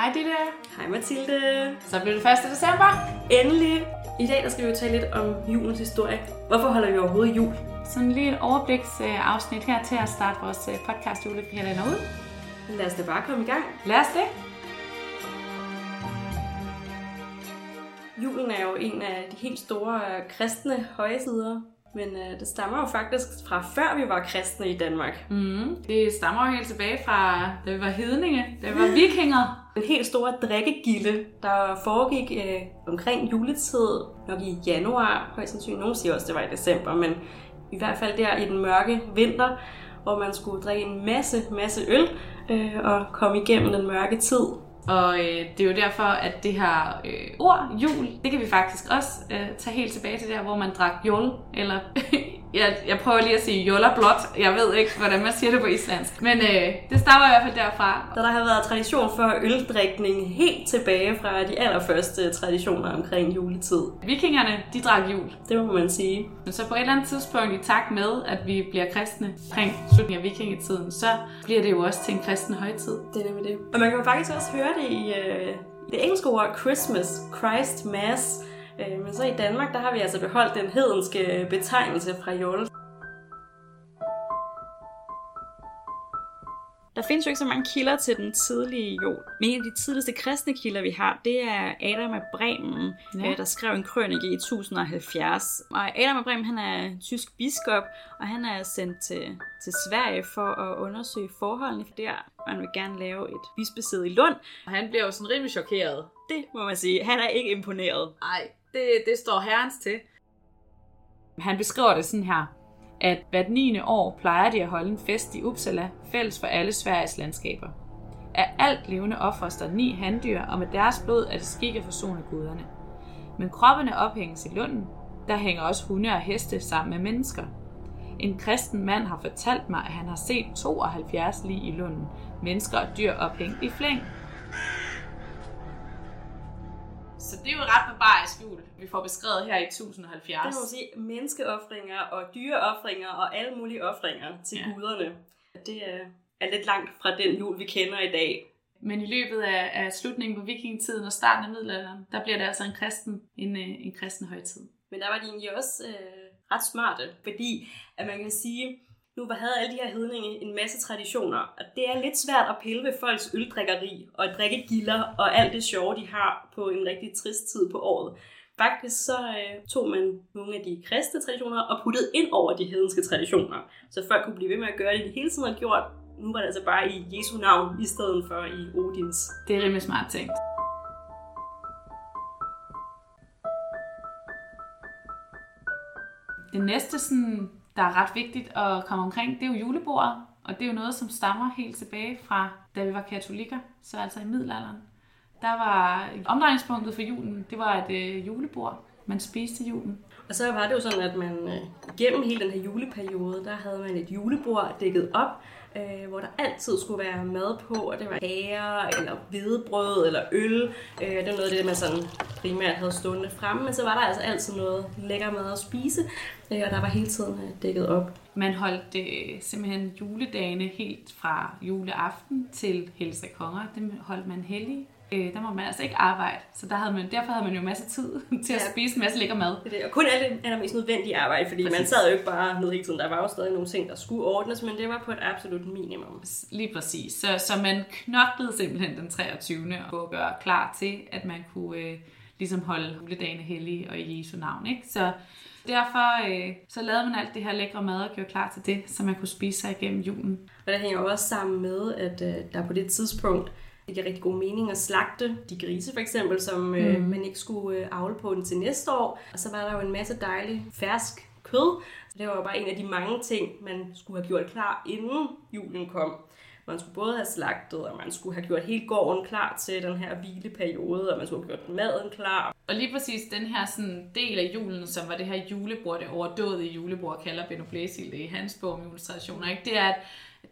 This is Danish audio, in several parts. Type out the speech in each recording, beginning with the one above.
Hej Ditte. Hej Mathilde. Så bliver det 1. december. Endelig. I dag der skal vi jo tale lidt om julens historie. Hvorfor holder vi overhovedet jul? Sådan lige et overbliksafsnit her til at starte vores øh, podcast julekalender ud. Lad os da bare komme i gang. Lad os det. Julen er jo en af de helt store øh, kristne højsider. Men øh, det stammer jo faktisk fra før vi var kristne i Danmark. Mm. Det stammer jo helt tilbage fra, da vi var hedninge, da vi var vikinger. Den helt store drikkegilde, der foregik øh, omkring juletid, nok i januar, højst sandsynligt. Nogle siger også, det var i december, men i hvert fald der i den mørke vinter, hvor man skulle drikke en masse, masse øl øh, og komme igennem den mørke tid. Og øh, det er jo derfor, at det her øh, ord, jul, det kan vi faktisk også øh, tage helt tilbage til der, hvor man drak jul, eller jeg, jeg prøver lige at sige joller blot. Jeg ved ikke, hvordan man siger det på islandsk. Men øh, det stammer i hvert fald derfra. Da der har været tradition for øldrikning helt tilbage fra de allerførste traditioner omkring juletid. Vikingerne, de drak jul. Det må man sige. Men så på et eller andet tidspunkt, i takt med, at vi bliver kristne omkring slutningen af vikingetiden, så bliver det jo også til en kristen højtid. Det er nemlig det. Og man kan faktisk også høre det i øh, det engelske ord Christmas, Christ Mass, Øh, men så i Danmark, der har vi altså beholdt den hedenske betegnelse fra Jol. Der findes jo ikke så mange kilder til den tidlige jul. Men en af de tidligste kristne kilder, vi har, det er Adam af Bremen, ja. Øh, der skrev en krønike i 1070. Og Adam af Bremen, han er tysk biskop, og han er sendt til, til Sverige for at undersøge forholdene for der. Man vil gerne lave et bispesæde i Lund. Og han bliver jo sådan rimelig chokeret. Det må man sige. Han er ikke imponeret. Nej, det, det står herrens til. Han beskriver det sådan her, at hvert 9. år plejer de at holde en fest i Uppsala, fælles for alle Sveriges landskaber. Af alt levende offres der ni handdyr, og med deres blod er det skik at forsone guderne. Men kroppene ophænges i lunden, der hænger også hunde og heste sammen med mennesker. En kristen mand har fortalt mig, at han har set 72 lig i lunden, mennesker og dyr ophængt i flæng. Så det er jo ret barbarisk jul, vi får beskrevet her i 1070. Det må sige, menneskeoffringer og dyreoffringer og alle mulige offringer til ja. guderne. Det er, er lidt langt fra den jul, vi kender i dag. Men i løbet af, af slutningen på vikingetiden og starten af middelalderen, der bliver det altså en kristen, en, øh, en kristen højtid. Men der var de egentlig også øh, ret smarte, fordi at man kan sige, nu havde alle de her hedninge en masse traditioner, og det er lidt svært at pille ved folks øldrikkeri og drikkegilder og alt det sjove, de har på en rigtig trist tid på året. Faktisk så øh, tog man nogle af de kristne traditioner og puttede ind over de hedenske traditioner, så folk kunne blive ved med at gøre det, de hele tiden har gjort. Nu var det altså bare i Jesu navn, i stedet for i Odins. Det er rimelig smart tænkt. Det næste sådan der er ret vigtigt at komme omkring, det er jo julebordet. Og det er jo noget, som stammer helt tilbage fra, da vi var katolikker, så altså i middelalderen. Der var omdrejningspunktet for julen, det var et øh, julebord, man spiste julen. Og så var det jo sådan, at man øh, gennem hele den her juleperiode, der havde man et julebord dækket op, øh, hvor der altid skulle være mad på, og det var kager, eller hvedebrød, eller øl. Øh, det var noget af det, man sådan primært havde stående fremme, men så var der altså altid noget lækker mad at spise, øh, og der var hele tiden øh, dækket op. Man holdt øh, simpelthen juledagene helt fra juleaften til Helse Konger. Dem holdt man hellig øh, der må man altså ikke arbejde. Så der havde man, derfor havde man jo masser tid til at ja. spise en masse lækker mad. Det er det. Og kun alle det allermest nødvendige arbejde, fordi præcis. man sad jo ikke bare ned hele tiden. Der var jo stadig nogle ting, der skulle ordnes, men det var på et absolut minimum. Lige præcis. Så, så man knoklede simpelthen den 23. og at gøre klar til, at man kunne øh, ligesom holde juledagene hellige og i Jesu navn. Ikke? Så derfor øh, så lavede man alt det her lækre mad og gjorde klar til det, så man kunne spise sig igennem julen. Og det hænger også sammen med, at øh, der på det tidspunkt det giver rigtig god mening at slagte de grise for eksempel, som øh, mm. man ikke skulle øh, avle på den til næste år. Og så var der jo en masse dejlig fersk kød. Så det var jo bare en af de mange ting, man skulle have gjort klar, inden julen kom. Man skulle både have slagtet, og man skulle have gjort hele gården klar til den her hvileperiode, og man skulle have gjort maden klar. Og lige præcis den her sådan, del af julen, som var det her julebord, det overdådige julebord, kalder Benno Blæsil det i hans bog om juletraditioner, ikke? det er, at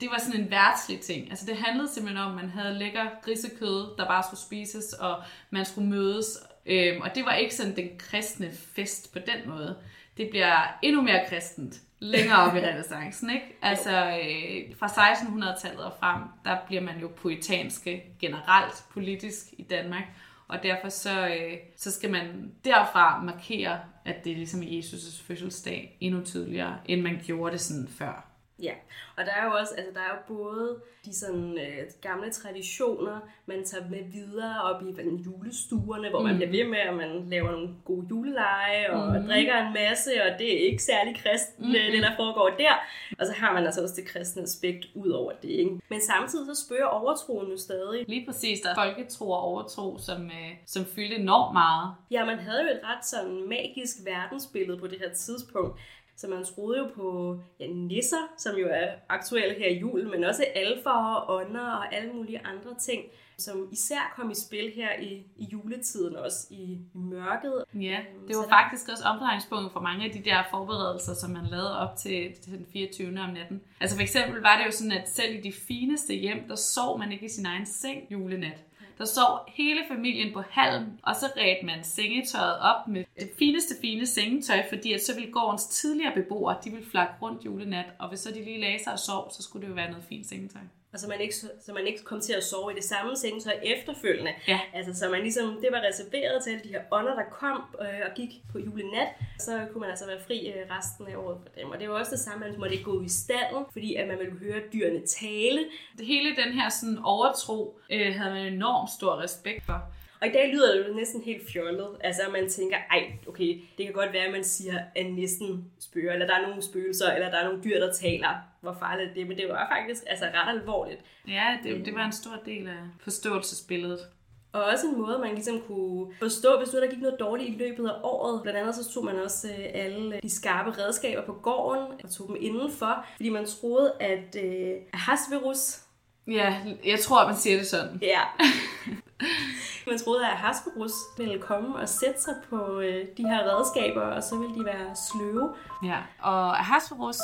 det var sådan en værtslig ting. Altså det handlede simpelthen om, at man havde lækker grisekød, der bare skulle spises, og man skulle mødes. Øhm, og det var ikke sådan den kristne fest på den måde. Det bliver endnu mere kristent, længere op i renaissancen, ikke? Altså øh, fra 1600-tallet og frem, der bliver man jo poetanske generelt politisk i Danmark, og derfor så, øh, så skal man derfra markere, at det er ligesom Jesus' fødselsdag endnu tydeligere, end man gjorde det sådan før. Ja, og der er jo også, altså der er jo både de sådan øh, gamle traditioner, man tager med videre op i hvad, julestuerne, hvor mm. man bliver ved med, at man laver nogle gode juleleje og mm. drikker en masse, og det er ikke særlig kristen, mm. det der foregår der. Og så har man altså også det kristne aspekt ud over det, ikke? Men samtidig så spørger overtroen jo stadig. Lige præcis, der er folketro og overtro, som, øh, som fyldte enormt meget. Ja, man havde jo et ret sådan magisk verdensbillede på det her tidspunkt. Så man troede jo på ja, nisser, som jo er aktuelle her i jul, men også alfaer og ånder og alle mulige andre ting, som især kom i spil her i, i juletiden, også i, i mørket. Ja, det var faktisk også omdrejningspunktet for mange af de der forberedelser, som man lavede op til, til den 24. om natten. Altså for eksempel var det jo sådan, at selv i de fineste hjem, der sov man ikke i sin egen seng julenat. Der sov hele familien på halm, og så red man sengetøjet op med det fineste fine sengetøj, fordi at så ville gårdens tidligere beboere, de ville flakke rundt julenat, og hvis så de lige lagde sig og sov, så skulle det jo være noget fint sengetøj. Og så man ikke, så man ikke kom til at sove i det samme sengetøj efterfølgende. Ja. Altså, så man ligesom, det var reserveret til alle de her ånder, der kom øh, og gik på julenat. Så kunne man altså være fri øh, resten af året for dem. Og det var også det samme, man måtte ikke gå ud i stallen, fordi at man ville høre dyrene tale. Det hele den her sådan overtro øh, havde man enormt stor respekt for. Og i dag lyder det jo næsten helt fjollet. Altså, man tænker, ej, okay, det kan godt være, at man siger, at næsten spørger, eller der er nogle spøgelser, eller der er nogle dyr, der taler. Hvor farligt det er, men det var faktisk altså, ret alvorligt. Ja, det, det var en stor del af forståelsesbilledet. Og også en måde, man ligesom kunne forstå, hvis nu der gik noget dårligt i løbet af året. Blandt andet så tog man også øh, alle de skarpe redskaber på gården og tog dem indenfor, fordi man troede, at øh, Ahasverus... Ja, jeg tror, man siger det sådan. Ja. Man troede, at Hasperus ville komme og sætte sig på øh, de her redskaber, og så ville de være sløve. Ja, og Hasperus,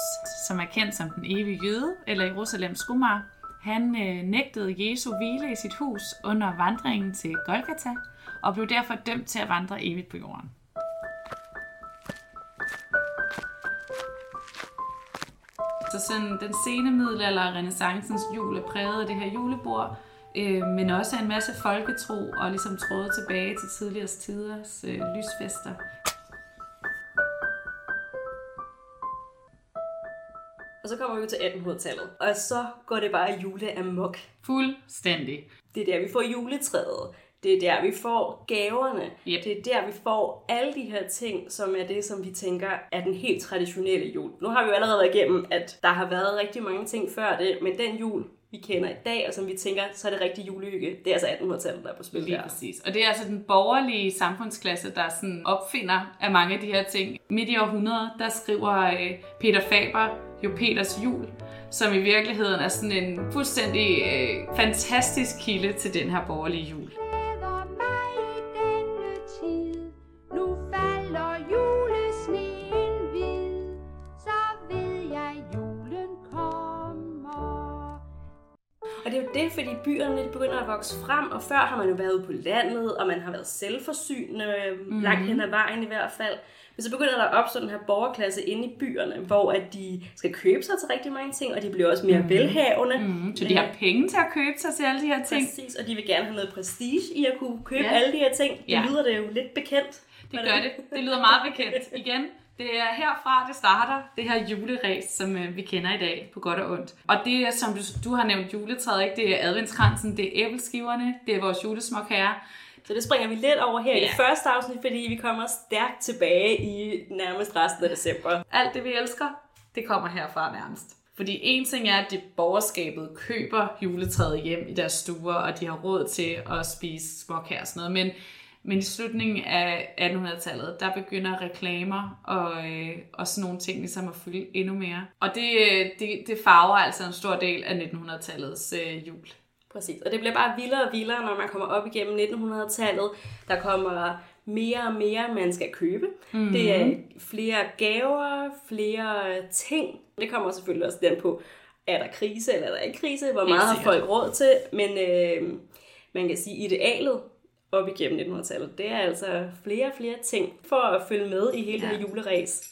som er kendt som den evige jøde, eller Jerusalems skumar, han øh, nægtede Jesu hvile i sit hus under vandringen til Golgata, og blev derfor dømt til at vandre evigt på jorden. Så sådan den sene middelalder og renaissancens jul er præget af det her julebord, øh, men også en masse folketro og ligesom tråde tilbage til tidligere tiders øh, lysfester. Og så kommer vi til 1800-tallet, og så går det bare jule amok. Fuldstændig. Det er der, vi får juletræet. Det er der, vi får gaverne. Yep. Det er der, vi får alle de her ting, som er det, som vi tænker er den helt traditionelle jul. Nu har vi jo allerede været igennem, at der har været rigtig mange ting før det, men den jul, vi kender i dag, og som vi tænker, så er det rigtig julehygge. Det er altså 1800-tallet, der er på spil Lige der. præcis. Og det er altså den borgerlige samfundsklasse, der sådan opfinder af mange af de her ting. Midt i århundredet, der skriver øh, Peter Faber jo Peters jul, som i virkeligheden er sådan en fuldstændig øh, fantastisk kilde til den her borgerlige jul. Det fordi byerne de begynder at vokse frem, og før har man jo været ude på landet, og man har været selvforsynende, mm. langt hen ad vejen i hvert fald. Men så begynder der at opstå den her borgerklasse inde i byerne, hvor at de skal købe sig til rigtig mange ting, og de bliver også mere mm. velhavende. Mm, så de har penge til at købe sig til alle de her ting. Præcis, og de vil gerne have noget prestige i at kunne købe Ja. alle de her ting. Det Ja. lyder det jo lidt bekendt. Det gør det. Det lyder meget bekendt. Igen, det er herfra, det starter, det her juleræs, som øh, vi kender i dag, på godt og ondt. Og det er, som du, du har nævnt juletræet, ikke? det er adventskransen, det er æbleskiverne, det er vores julesmok herre. Så det springer vi lidt over her i Ja. det første afsnit, fordi vi kommer stærkt tilbage i nærmest resten af december. Alt det, vi elsker, det kommer herfra nærmest. Fordi en ting er, at det borgerskabet køber juletræet hjem i deres stuer, og de har råd til at spise småkager og sådan noget. Men, men i slutningen af 1800-tallet, der begynder reklamer og, øh, og sådan nogle ting ligesom at fylde endnu mere. Og det, øh, det, det farver altså en stor del af 1900-tallets øh, jul. Præcis, og det bliver bare vildere og vildere, når man kommer op igennem 1900-tallet. Der kommer mere og mere, man skal købe. Mm-hmm. Det er flere gaver, flere ting. Det kommer selvfølgelig også den på, er der krise eller er der ikke krise? Hvor meget har folk råd til? Men øh, man kan sige, idealet op igennem 1900-tallet. Det er altså flere og flere ting for at følge med i hele ja. det juleræs.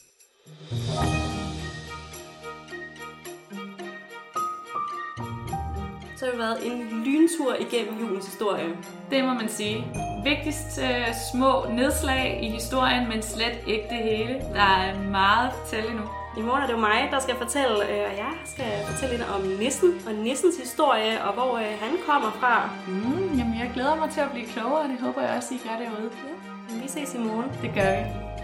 Så har det været en lyntur igennem julens historie. Det må man sige. Vigtigst øh, små nedslag i historien, men slet ikke det hele. Der er meget at fortælle nu. I morgen er det jo mig, der skal fortælle, øh, og jeg skal fortælle lidt om nissen og nissens historie, og hvor øh, han kommer fra. Mm, jamen jeg glæder mig til at blive klogere, og det håber jeg også, I gør derude. Vi ses i morgen. Det gør vi.